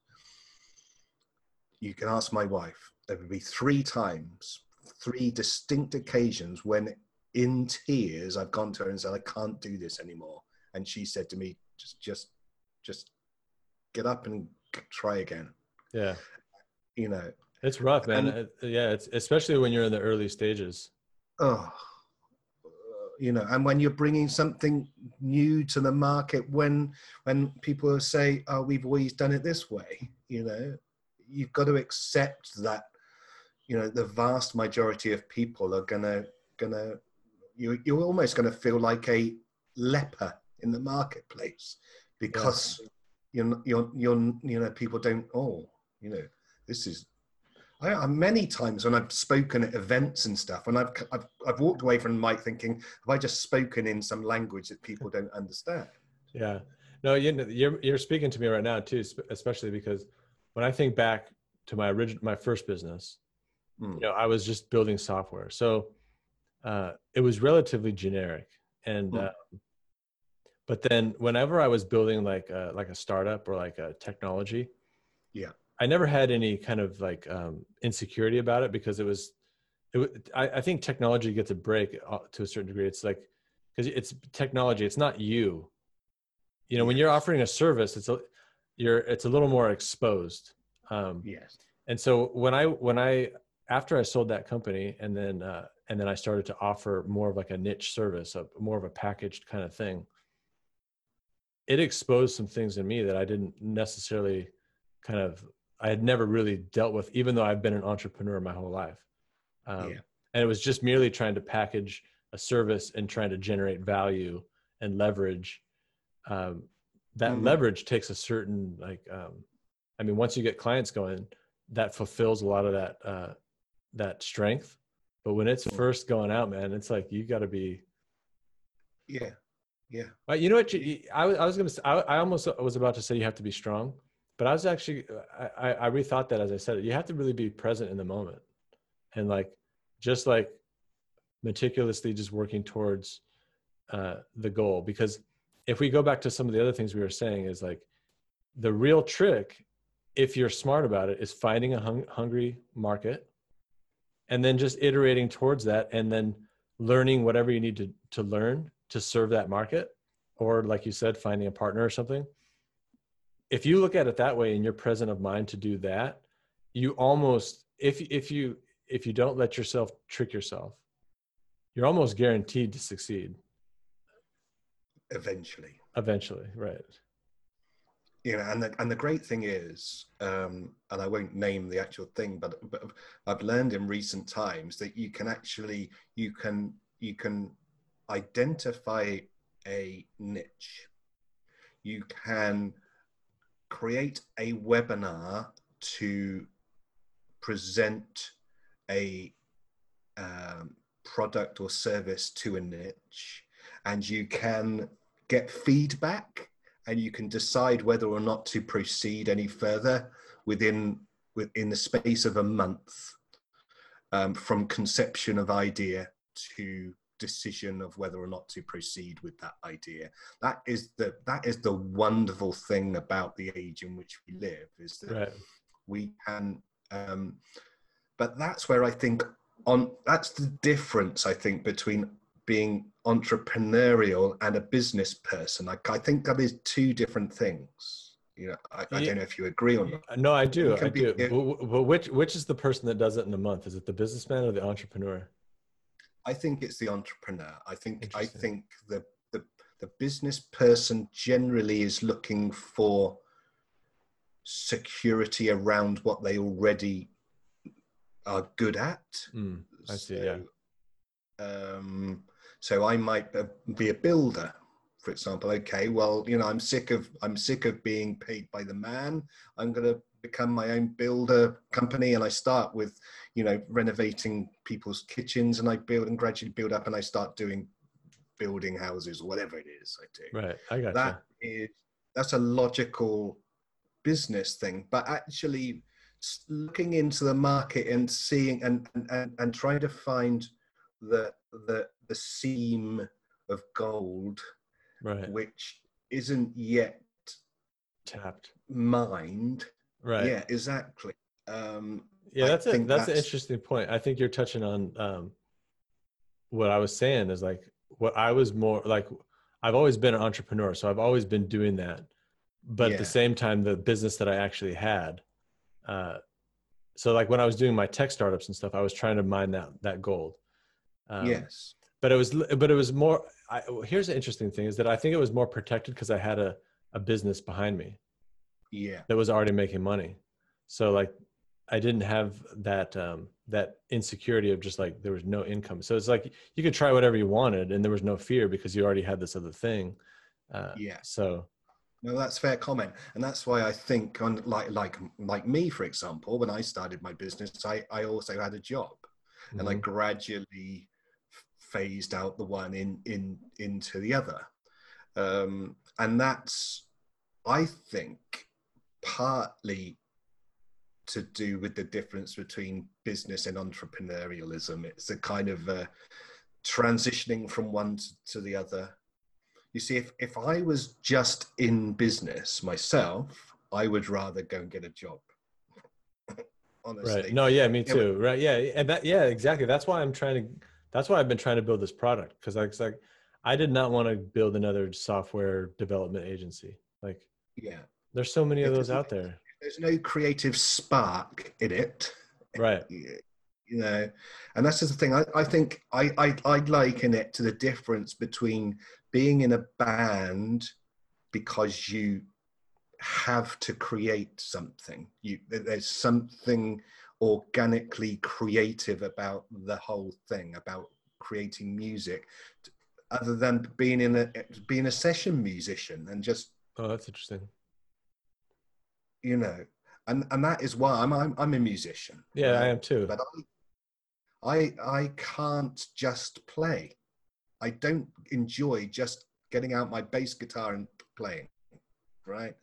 B: you can ask my wife, there would be three times, three distinct occasions when in tears I've gone to her and said, I can't do this anymore. And she said to me, just, just, just get up and try again.
A: yeah,
B: You know,
A: it's rough, man.
B: And-
A: uh, yeah, it's especially when you're in the early stages.
B: oh, you know, and when you're bringing something new to the market, when when people say, "Oh, we've always done it this way," you know, you've got to accept that, you know, the vast majority of people are gonna gonna you you're almost gonna feel like a leper in the marketplace because you're you're you're you know people don't oh you know this is I, I, many times when I've spoken at events and stuff, and I've, I've I've walked away from the mic thinking, have I just spoken in some language that people don't understand?
A: Yeah, no, you, you're you're speaking to me right now too, especially because when I think back to my original my first business, mm. you know, I was just building software, so uh, it was relatively generic, and mm. uh, but then whenever I was building like a, like a startup or like a technology,
B: yeah,
A: I never had any kind of like um, insecurity about it because it was, it, I, I think technology gets a break uh, to a certain degree. It's like, because it's technology, it's not you. You know, yes. when you're offering a service, it's a, you're, it's a little more exposed.
B: Um, yes.
A: And so when I, when I, after I sold that company and then, uh, and then I started to offer more of like a niche service, a more of a packaged kind of thing. It exposed some things in me that I didn't necessarily kind of I had never really dealt with, even though I've been an entrepreneur my whole life. Um, yeah. And it was just merely trying to package a service and trying to generate value and leverage. Um, that mm-hmm. leverage takes a certain like, um, I mean, once you get clients going, that fulfills a lot of that uh, that strength. But when it's first going out, man, it's like you got to be.
B: Yeah, yeah.
A: Uh, you know what? You, I, I was gonna. Say, I, I almost was about to say you have to be strong but I was actually I, I rethought that as I said it. You have to really be present in the moment, and like just like meticulously just working towards uh, the goal. Because if we go back to some of the other things we were saying, is like the real trick, if you're smart about it, is finding a hung, hungry market, and then just iterating towards that, and then learning whatever you need to to learn to serve that market, or like you said, finding a partner or something. If you look at it that way and you're present of mind to do that you almost if if you if you don't let yourself trick yourself you're almost guaranteed to succeed.
B: Eventually.
A: Eventually right
B: you know and the, and the great thing is um, and i won't name the actual thing but, but i've learned in recent times that you can actually you can you can identify a niche. You can create a webinar to present a um, product or service to a niche and you can get feedback and you can decide whether or not to proceed any further within within the space of a month um, from conception of idea to decision of whether or not to proceed with that idea. That is the that is the wonderful thing about the age in which we live is that right. we can. Um, but that's where I think on that's the difference I think between being entrepreneurial and a business person. Like I think that is two different things. You know, I, I don't know if you agree or not.
A: No, I do. I do. But, but which which is the person that does it in a month? Is it the businessman or the entrepreneur?
B: I think it's the entrepreneur. I think I think the, the the business person generally is looking for security around what they already are good at.
A: Mm, I see. So, yeah.
B: Um, so I might be a builder, for example. Okay, well, you know, I'm sick of I'm sick of being paid by the man. I'm going to become my own builder company and I start with, you know, renovating people's kitchens and I build and gradually build up and I start doing building houses or whatever it is I do.
A: Right. I got
B: that. that is, that's a logical business thing, but actually looking into the market and seeing and, and, and trying to find the, the, the seam of gold,
A: right.
B: which isn't yet
A: tapped
B: mined.
A: Right.
B: Yeah, exactly. Um,
A: yeah, that's a, that's, that's an interesting point. I think you're touching on um, what I was saying is like what I was more like. I've always been an entrepreneur, so I've always been doing that. But yeah. at the same time, the business that I actually had, uh, so like when I was doing my tech startups and stuff, I was trying to mine that that gold.
B: Um, yes.
A: But it was, but it was more. I, here's the interesting thing: is that I think it was more protected because I had a a business behind me
B: yeah
A: that was already making money so like i didn't have that um that insecurity of just like there was no income so it's like you could try whatever you wanted and there was no fear because you already had this other thing uh
B: yeah
A: so
B: No, that's fair comment, and that's why I think, on like like like me, for example, when I started my business, I I also had a job, mm-hmm. and I mm-hmm. gradually phased out the one in in into the other, um, and that's I think partly to do with the difference between business and entrepreneurialism. It's a kind of uh, transitioning from one to the other. You see, if, if I was just in business myself, I would rather go and get a job.
A: Honestly. Right. No, yeah, me too. Right. Yeah. And that, yeah, exactly. That's why I'm trying to, that's why I've been trying to build this product. Cause I was like, I did not want to build another software development agency. Like,
B: yeah,
A: there's so many of those out there.
B: There's no creative spark in it.
A: Right.
B: You know, and that's just the thing. I, I think I, I I liken it to the difference between being in a band because you have to create something. You there's something organically creative about the whole thing about creating music other than being in a being a session musician and just
A: oh that's interesting.
B: You know and and that is why i'm i'm, I'm a musician
A: yeah right? i am too.
B: But I, I i can't just play. I don't enjoy just getting out my bass guitar and playing right?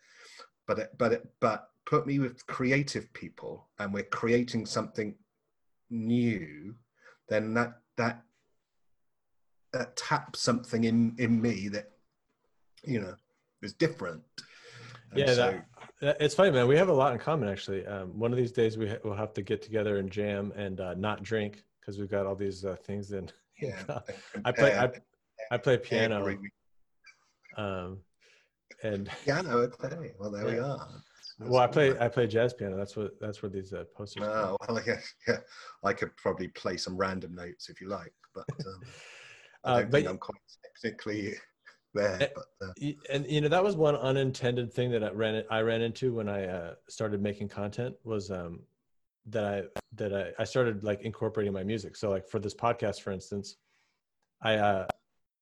B: But it, but it, but put me with creative people and we're creating something new then that that that taps something in in me that you know is different.
A: And yeah so, that, it's funny man. We have a lot in common actually. Um, one of these days we ha- will have to get together and jam and uh, not drink because we've got all these uh, things in (laughs)
B: yeah
A: i play I, I play piano. um and
B: piano okay. Well there yeah. we are
A: well, I play I play jazz piano. That's what that's where these uh, posters.
B: Oh, well, yeah, (laughs) yeah. I could probably play some random notes if you like, but um, (laughs) I don't uh, think I'm quite technically there. And, but, uh,
A: and, you know that was one unintended thing that I ran I ran into when I uh, started making content was um, that I that I, I started like incorporating my music. So like for this podcast, for instance, I uh,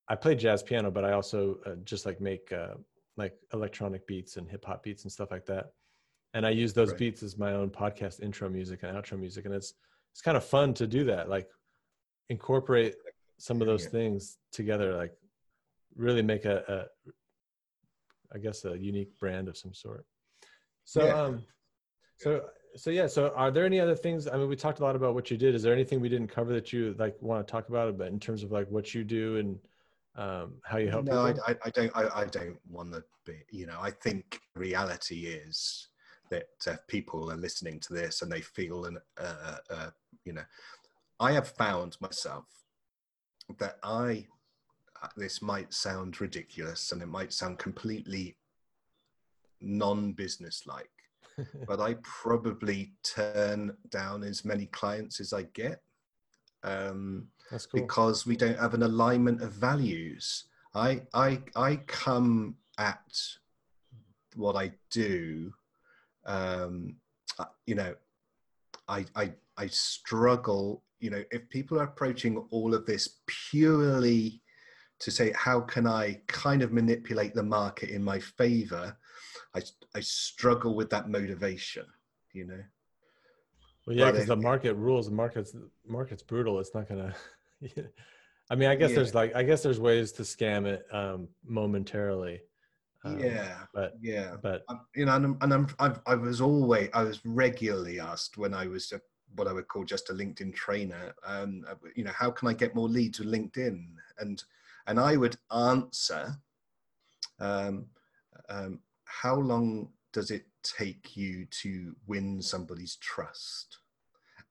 A: I play jazz piano, but I also uh, just like make uh, like electronic beats and hip hop beats and stuff like that. And I use those right. beats as my own podcast intro music and outro music, and it's it's kind of fun to do that. Like incorporate some of those yeah. things together like really make a, a I guess a unique brand of some sort so yeah. um so so yeah so are there any other things i mean we talked a lot about what you did is there anything we didn't cover that you like want to talk about but in terms of like what you do and um, how you help
B: no I, I, don't I, I don't want to be you know i think reality is that uh, people are listening to this and they feel and uh, uh, you know i have found myself that I, uh, this might sound ridiculous and it might sound completely non business like, (laughs) but I probably turn down as many clients as I get. Um,
A: That's cool.
B: Because we don't have an alignment of values. I, I, I come at what I do, um, uh, you know, I, I, I struggle you know, if people are approaching all of this purely to say, how can I kind of manipulate the market in my favor, I, I struggle with that motivation, you know.
A: Well, yeah, because the market rules. The market's market's brutal. It's not gonna. (laughs) I mean, I guess yeah. there's like, I guess there's ways to scam it um, momentarily.
B: Um, yeah,
A: but
B: yeah,
A: but
B: you know, and, I'm, and I'm, I've, I was always, I was regularly asked when I was a what I would call just a LinkedIn trainer. Um, uh, you know, how can I get more leads with LinkedIn? And and I would answer, um, um, how long does it take you to win somebody's trust?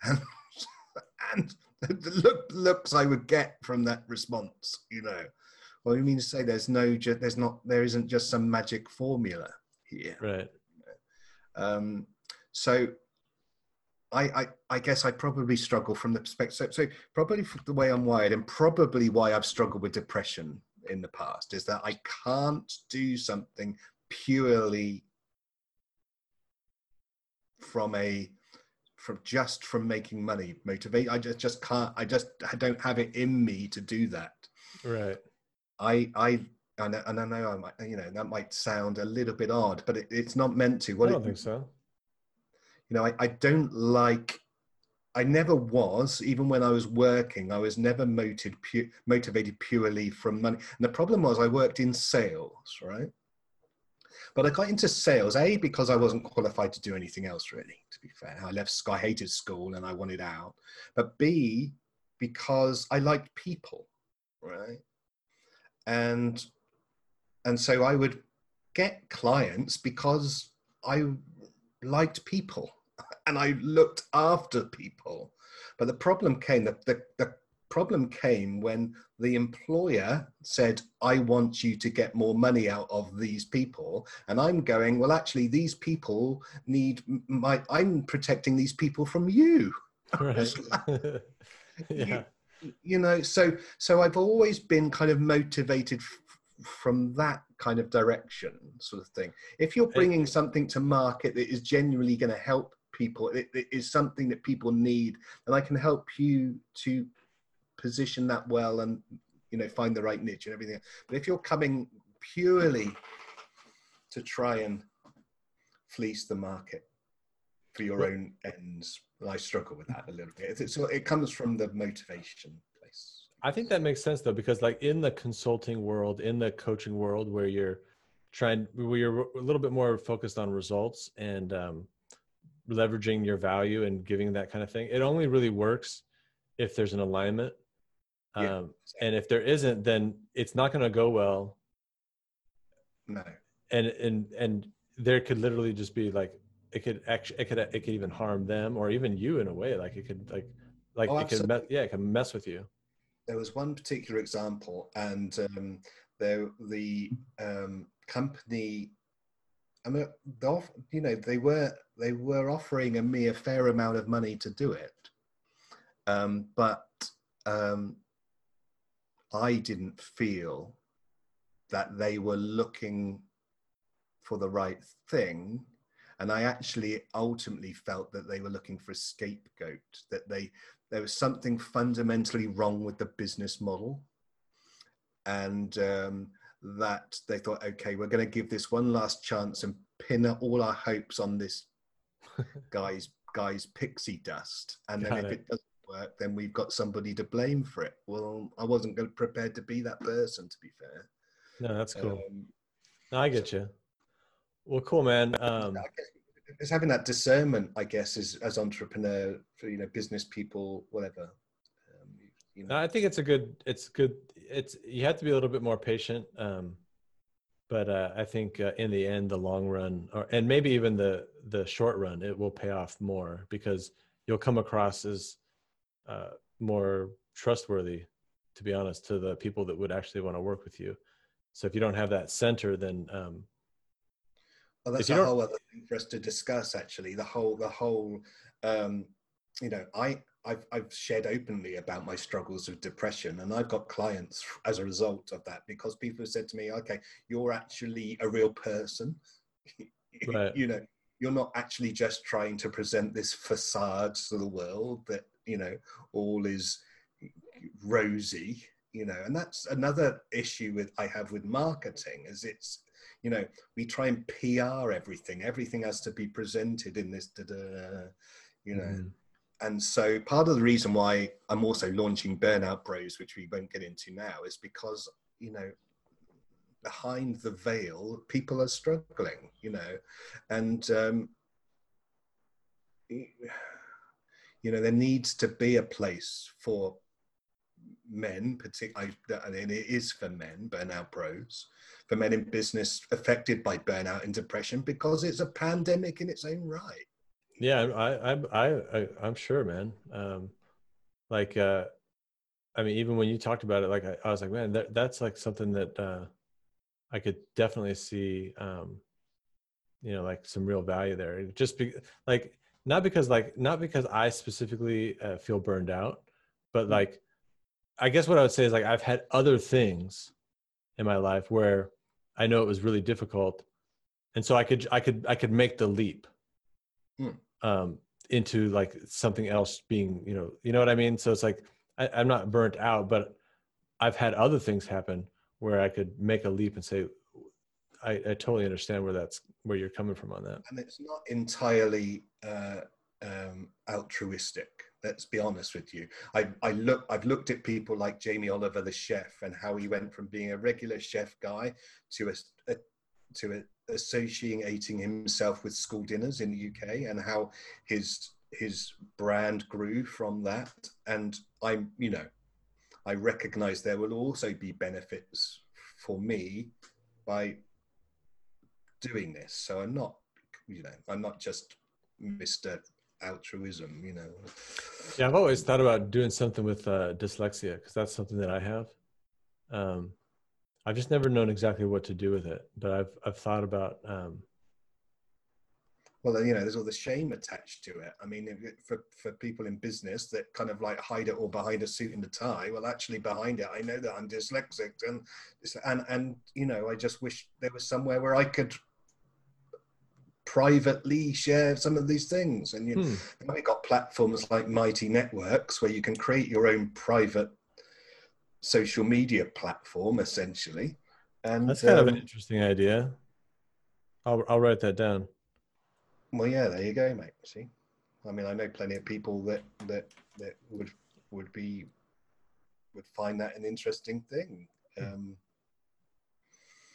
B: (laughs) And and the look, looks I would get from that response, you know, well, you mean to say there's no, there's not, there isn't just some magic formula here,
A: right?
B: Um, so I, I, I guess I probably struggle from the perspective. So, so probably the way I'm wired, and probably why I've struggled with depression in the past, is that I can't do something purely from a from just from making money motivate i just just can't i just I don't have it in me to do that
A: right
B: i i and, and I know I might, you know, that might sound a little bit odd, but it, it's not meant to. What
A: I don't
B: it,
A: think so.
B: You know, I, I don't like. I never was, even when I was working, I was never motivated, pu- motivated purely from money. And the problem was, I worked in sales, right? But I got into sales, A, because I wasn't qualified to do anything else, really, to be fair. I left, I hated school and I wanted out. But B, because I liked people, right? And and so I would get clients because I liked people (laughs) and I looked after people. But the problem came, the, the, the problem came when the employer said, I want you to get more money out of these people. And I'm going, well, actually, these people need my, I'm protecting these people from you.
A: Right. (laughs) (laughs) yeah.
B: You, you know, so, so I've always been kind of motivated from that kind of direction sort of thing. If you're bringing something to market that is genuinely going to help people it, it is something that people need and i can help you to position that well and you know find the right niche and everything but if you're coming purely to try and fleece the market for your own ends i struggle with that a little bit so it comes from the motivation place
A: I think that makes sense though, because like in the consulting world, in the coaching world, where you're trying, where you're a little bit more focused on results and um, leveraging your value and giving that kind of thing, it only really works if there's an alignment.
B: Yeah,
A: um, and if there isn't, then it's not going to go well.
B: no
A: And and and there could literally just be like it could actually it could it could even harm them or even you in a way. Like it could like like
B: Oh,
A: it could me- yeah it can mess with you.
B: there was one particular example, and um, there the um, company. I mean, they off, you know, they were they were offering me a fair amount of money to do it, um, but um, I didn't feel that they were looking for the right thing, and I actually ultimately felt that they were looking for a scapegoat. That they there was something fundamentally wrong with the business model and um, that they thought okay we're going to give this one last chance and pin all our hopes on this (laughs) guy's guy's pixie dust and then if
A: it.
B: doesn't work then we've got somebody to blame for it well i wasn't prepared to be that person to be fair
A: No, that's cool.
B: Um,
A: I get you. Well, cool, man. Um,
B: it's having that discernment i guess as as entrepreneur for you know business people whatever um, you know
A: no, I think it's a good. It's good. It's you have to be a little bit more patient. Um, but uh, I think uh, in the end, the long run, or and maybe even the the short run, it will pay off more because you'll come across as uh, more trustworthy, to be honest, to the people that would actually want to work with you. So if you don't have that center, then um,
B: Well, that's a whole other thing for us to discuss. Actually, the whole, the whole, um, you know, I, I've, I've shared openly about my struggles with depression, and I've got clients as a result of that because people have said to me, "Okay, you're actually a real person. (laughs)
A: Right.
B: you know, you're not actually just trying to present this facade to the world that you know all is rosy." You know, and that's another issue with I have with marketing is it's you know we try and PR everything. Everything has to be presented in this, da-da, you know.
A: mhm.
B: And so part of the reason why I'm also launching Burnout Bros, which we won't get into now, is because you know behind the veil, people are struggling. You know, and um, you know there needs to be a place for men, particularly, and it is for men, burnout bros, for men in business affected by burnout and depression because it's a pandemic in its own right.
A: Yeah, I, I, I, I, I'm sure, man. Um, like, uh, I mean, even when you talked about it, like, I, I was like, man, that, that's like something that, uh, I could definitely see, um, you know, like some real value there. Just be like, not because like, not because I specifically uh, feel burned out, but like, I guess what I would say is like, I've had other things in my life where I know it was really difficult. And so I could, I could, I could make the leap um, into like something else being, you know, you know what I mean? So it's like I, I'm not burnt out, but I've had other things happen where I could make a leap and say, I, I totally understand where that's where you're coming from on that.
B: and it's not entirely uh, um, altruistic. Let's be honest with you. I, I look, I've looked at people like Jamie Oliver, the chef, and how he went from being a regular chef guy to a, a to a, associating himself with school dinners in the UK, and how his his brand grew from that. And I'm, you know, I recognise there will also be benefits for me by doing this. So I'm not, you know, I'm not just Mr. Altruism, you know.
A: Yeah, I've always thought about doing something with uh, dyslexia because that's something that I have. Um, I've just never known exactly what to do with it, but I've I've thought about. Um,
B: well, you know, there's all the shame attached to it. I mean, for for people in business that kind of like hide it all behind a suit and a tie, well, actually behind it, I know that I'm dyslexic, and and and you know, I just wish there was somewhere where I could privately share some of these things. And you hmm. we've got platforms like Mighty Networks where you can create your own private social media platform, essentially. And
A: that's kind um, of an um, interesting idea. I'll I'll write that down.
B: Well, yeah, there you go, mate. See, I mean, I know plenty of people that that that would would be would find that an interesting thing. Hmm. Um,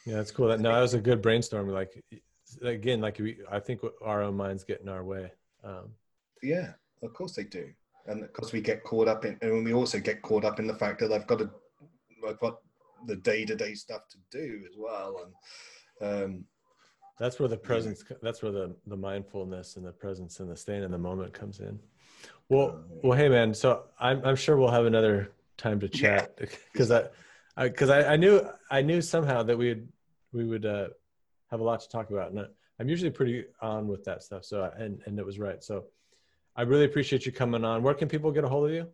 A: yeah, that's cool. That no, that was a good brainstorm. Like again, like we, I think our own minds get in our way. Um,
B: yeah, of course they do, and of course we get caught up in, and we also get caught up in the fact that I've got to, I've got the day to day stuff to do as well, and um,
A: that's where the presence, yeah. that's where the the mindfulness and the presence and the staying in the moment comes in. Well, uh, well, hey man, so I'm I'm sure we'll have another time to chat because yeah. I, because I, I, I knew I knew somehow that we would we would uh, have a lot to talk about. And I'm usually pretty on with that stuff. So, and, and it was right. So I really appreciate you coming on. Where can people get a hold of you?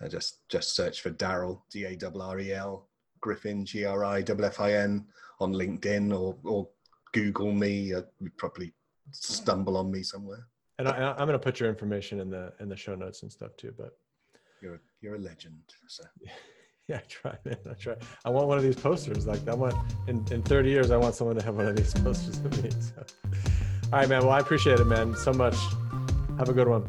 B: I just, just search for Darrel, D-A-R-R-E-L, Griffin, G-R-I-F-F-I-N on LinkedIn or, or Google me. Uh, you probably stumble on me somewhere.
A: And I, am going to put your information in the, in the show notes and stuff too, but
B: you're, you're a legend. So. (laughs) (laughs)
A: Yeah, I try, man. I try. I want one of these posters. Like I want in, in 30 years, I want someone to have one of these (laughs) posters of me. So. All right, man. Well, I appreciate it, man, so much. Have a good one.